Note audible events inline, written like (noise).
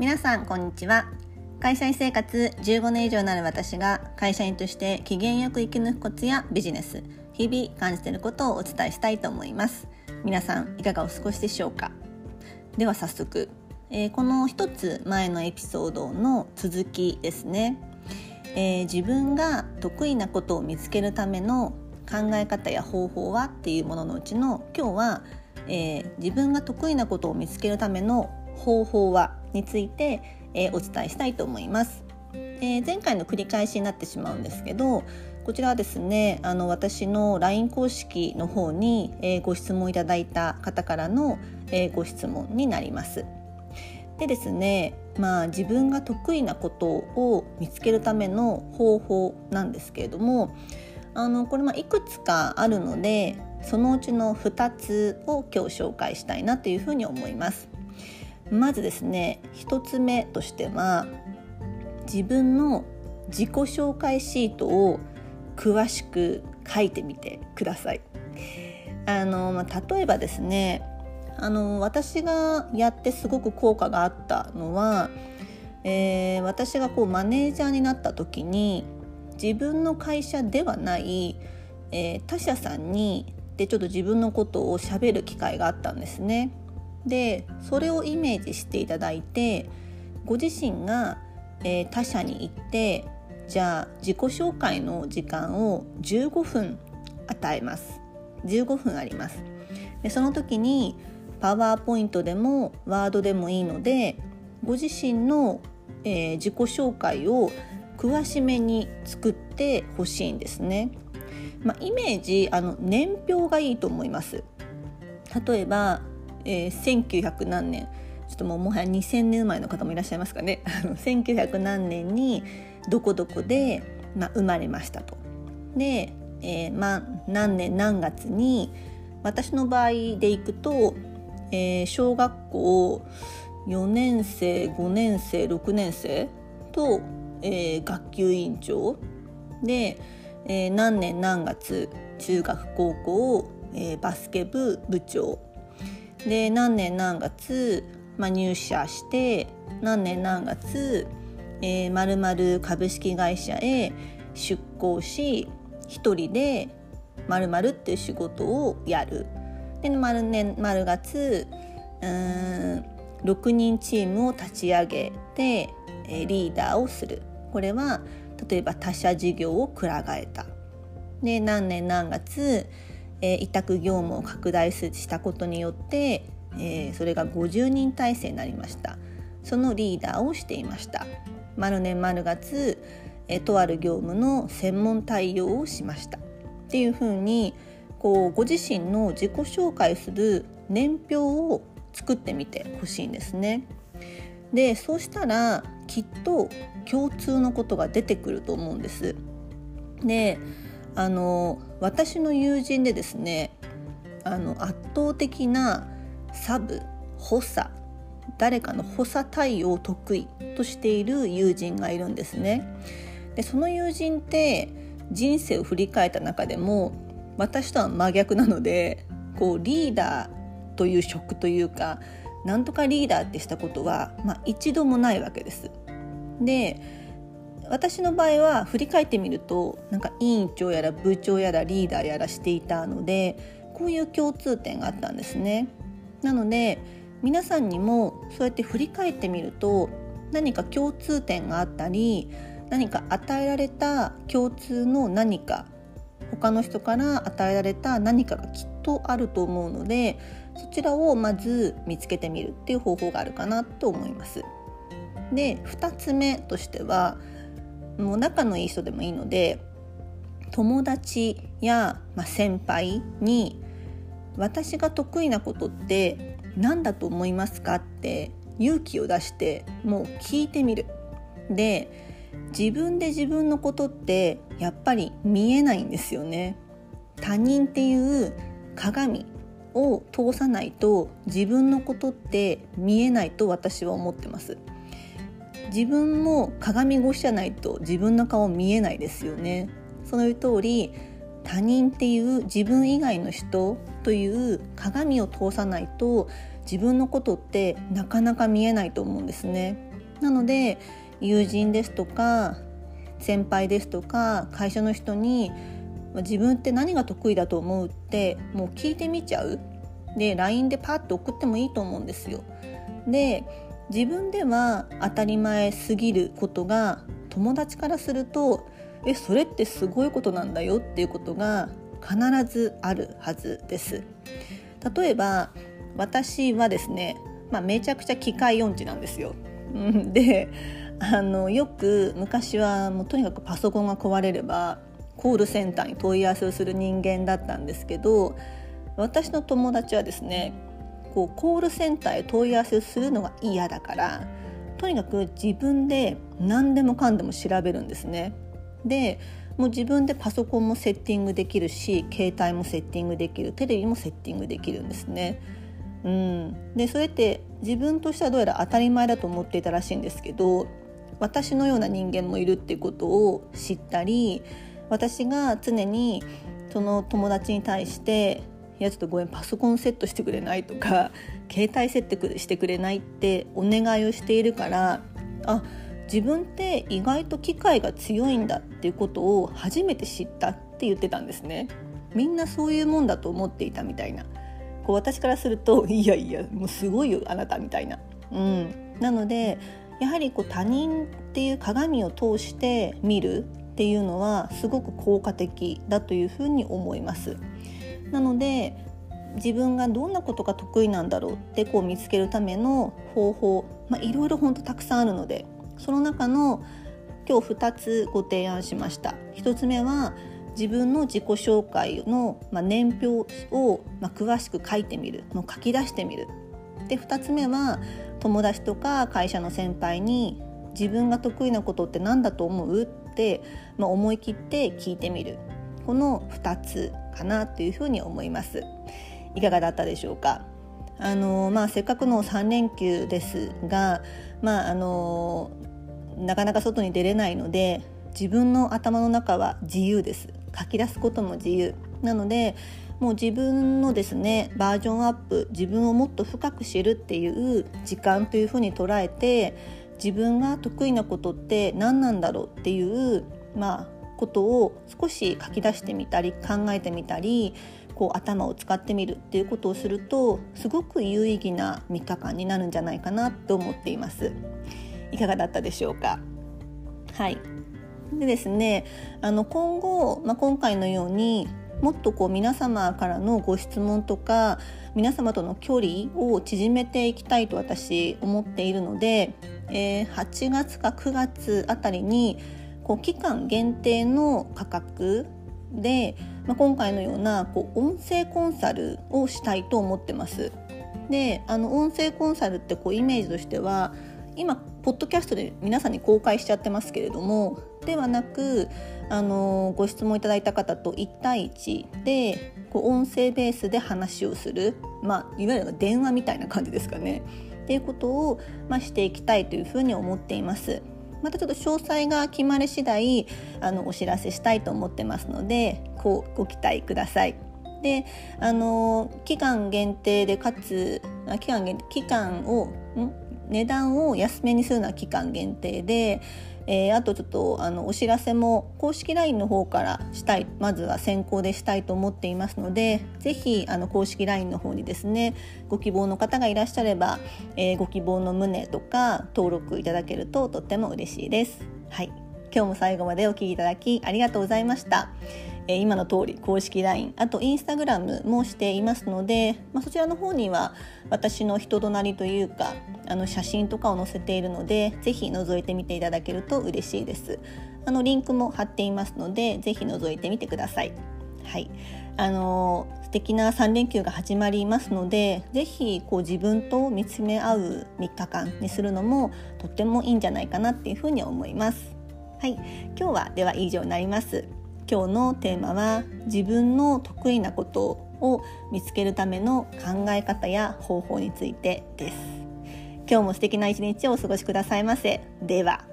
皆さんこんにちは。会社員生活15年以上になる私が会社員として機嫌よく生き抜くコツやビジネス日々感じていることをお伝えしたいと思います。皆さんいかがお過ごしでしょうか？では早速、えー、この一つ前のエピソードの続きですね、えー、自分が得意なことを見つけるための考え方や方法はっていうもののうちの今日は、えー、自分が得意なことを見つけるための方法はについて、えー、お伝えしたいと思います。えー、前回の繰り返しになってしまうんですけどこちらはですねあの私の LINE 公式の方に、えー、ご質問いただいた方からの、えー、ご質問になります。でですねまあ自分が得意なことを見つけるための方法なんですけれどもあのこれまいくつかあるのでそのうちの2つを今日紹介したいなというふうに思います。まずですね1つ目としては自分の自己紹介シートを詳しく書いてみてください。あのまあ、例えばですねあの私がやってすごく効果があったのは、えー、私がこうマネージャーになった時に自分の会社ではない、えー、他社さんにでちょっと自分のことをしゃべる機会があったんですね。でそれをイメージしていただいてご自身が、えー、他社に行ってじゃあ自己紹介の時間を15分与えます15分ありますでその時にパワーポイントでもワードでもいいのでご自身の、えー、自己紹介を詳しめに作ってほしいんですね。まあ、イメージあの年表がいいと思います。例えば、えー、1900何年。ちょっともうもはや2000年生まれの方もいらっしゃいますかね。1900何年にどこどこで、まあ、生まれましたと。で、えー、まあ、何年何月に私の場合でいくと、えー、小学校4年生5年生6年生とえー、学級委員長。で、えー、何年何月中学高校、えー、バスケ部部長。で何年何月、まあ、入社して何年何月まるまる株式会社へ出向し一人でまるまるっていう仕事をやる。で丸年丸月うん6人チームを立ち上げてリーダーをするこれは例えば他社事業をくら替えたで何年何月、えー、委託業務を拡大したことによって、えー、それが50人体制になりましたそのリーダーをしていました丸年丸月、えー、とある業務の専門対応をしましたっていうふうにこうご自身の自己紹介する年表を作ってみてほしいんですね。でそうしたらきっと共通のことが出てくると思うんです。であの私の友人でですねあの圧倒的なサブ補佐誰かの補佐対応を得意としている友人がいるんですね。でその友人って人生を振り返った中でも私とは真逆なのでこうリーダーという職というかなんとかリーダーってしたことは、まあ、一度もないわけです。で私の場合は振り返ってみるとなんか委員長やら部長やらリーダーやらしていたのでこういう共通点があったんですね。なので皆さんにもそうやって振り返ってみると何か共通点があったり何か与えられた共通の何か他の人から与えられた何かがきっとあると思うのでそちらをまず見つけてみるっていう方法があるかなと思います。で2つ目としてはもう仲のいい人でもいいので友達や、まあ、先輩に私が得意なことって何だと思いますかって勇気を出してもう聞いてみる。で自分で自分のことってやっぱり見えないんですよね。他人っていう鏡を通さないと自分のことって見えないと私は思ってます自分も鏡越しじゃないと自分の顔見えないですよね。その通り他人っていう自分以外の人という鏡を通さないと自分のことってなかなか見えないと思うんですね。なので友人ですとか先輩ですとか会社の人に自分って何が得意だと思うってもう聞いてみちゃう。で LINE でパッと送ってもいいと思うんですよ。で自分では当たり前すぎることが友達からするとえそれってすごいことなんだよっていうことが必ずあるはずです。例えば私はですね、まあ、めちゃくちゃ機械音痴なんですよ。(laughs) であのよく昔はもうとにかくパソコンが壊れればコールセンターに問い合わせをする人間だったんですけど私の友達はですねこうコールセンターへ問い合わせするのが嫌だからとにかく自分で何でもかんでも調べるんですね。でもう自分でパソコンもセッティングできるし携帯もセッティングできるテレビもセッティングできるんですね。うん、でそれって自分としてはどうやら当たり前だと思っていたらしいんですけど私のような人間もいるっていうことを知ったり私が常にその友達に対して「やちょっとごめんパソコンセットしてくれない」とか「携帯セットしてくれない」ってお願いをしているからあ自分って意外と機械が強いんだっていうことを初めて知ったって言ってたんですね。みんなそういうもんだと思っていたみたいなこう私からすると (laughs) いやいやもうすごいよあなたみたいな。うん、なのでやはりこう他人っていう鏡を通して見るっていうのはすごく効果的だというふうに思います。なので自分がどんなことが得意なんだろうってこう見つけるための方法、まあ、いろいろ本当たくさんあるのでその中の今日2つご提案しました。1つ目は自分の自己紹介の、ま年表を、ま詳しく書いてみるもう書き出してみる。で2つ目は友達とか会社の先輩に自分が得意なことって何だと思う？って、まあ、思い切って聞いてみる。この2つかなというふうに思います。いかがだったでしょうか？あのまあ、せっかくの3連休ですが、まあ、あのなかなか外に出れないので自分の頭の中は自由です。書き出すことも自由。なのでもう自分のですねバージョンアップ自分をもっと深く知るっていう時間というふうに捉えて自分が得意なことって何なんだろうっていうまあことを少し書き出してみたり考えてみたりこう頭を使ってみるっていうことをするとすごく有意義な3日間になるんじゃないかなと思っています。いかがだったでしょうか？はいでですねあの今後、まあ、今回のようにもっとこう皆様からのご質問とか皆様との距離を縮めていきたいと私思っているので、えー、8月か9月あたりにこう期間限定の価格で、まあ、今回のようなこう音声コンサルをしたいと思ってます。であの音声コンサルってこうイメージとしては今ポッドキャストで皆さんに公開しちゃってますけれどもではなくあのご質問いただいた方と1対1でこう音声ベースで話をする、まあ、いわゆる電話みたいな感じですかねっていうことを、まあ、していきたいというふうに思っています。またちょっと詳細が決まり次第あのお知らせしたいと思ってますのでこうご期待ください。であの期間限定でかつ期間期間をん？値段を安めにするのは期間限定で、えー、あとちょっとあのお知らせも公式 LINE の方からしたいまずは先行でしたいと思っていますので是非あの公式 LINE の方にですねご希望の方がいらっしゃれば、えー、ご希望の旨とか登録いただけるととっても嬉しいです。はい今日も最後までお聴きいただきありがとうございました。え今の通り公式 LINE あとインスタグラムもしていますので、まあ、そちらの方には私の人となりというかあの写真とかを載せているのでぜひ覗いてみていただけると嬉しいです。あのリンクも貼っていますのでぜひ覗いてみてください。はい。あの素敵な3連休が始まりますのでぜひこう自分と見つめ合う3日間にするのもとってもいいんじゃないかなっていうふうに思います。はい。今日はでは以上になります。今日のテーマは自分の得意なことを見つけるための考え方や方法についてです。今日も素敵な一日をお過ごしくださいませ。では。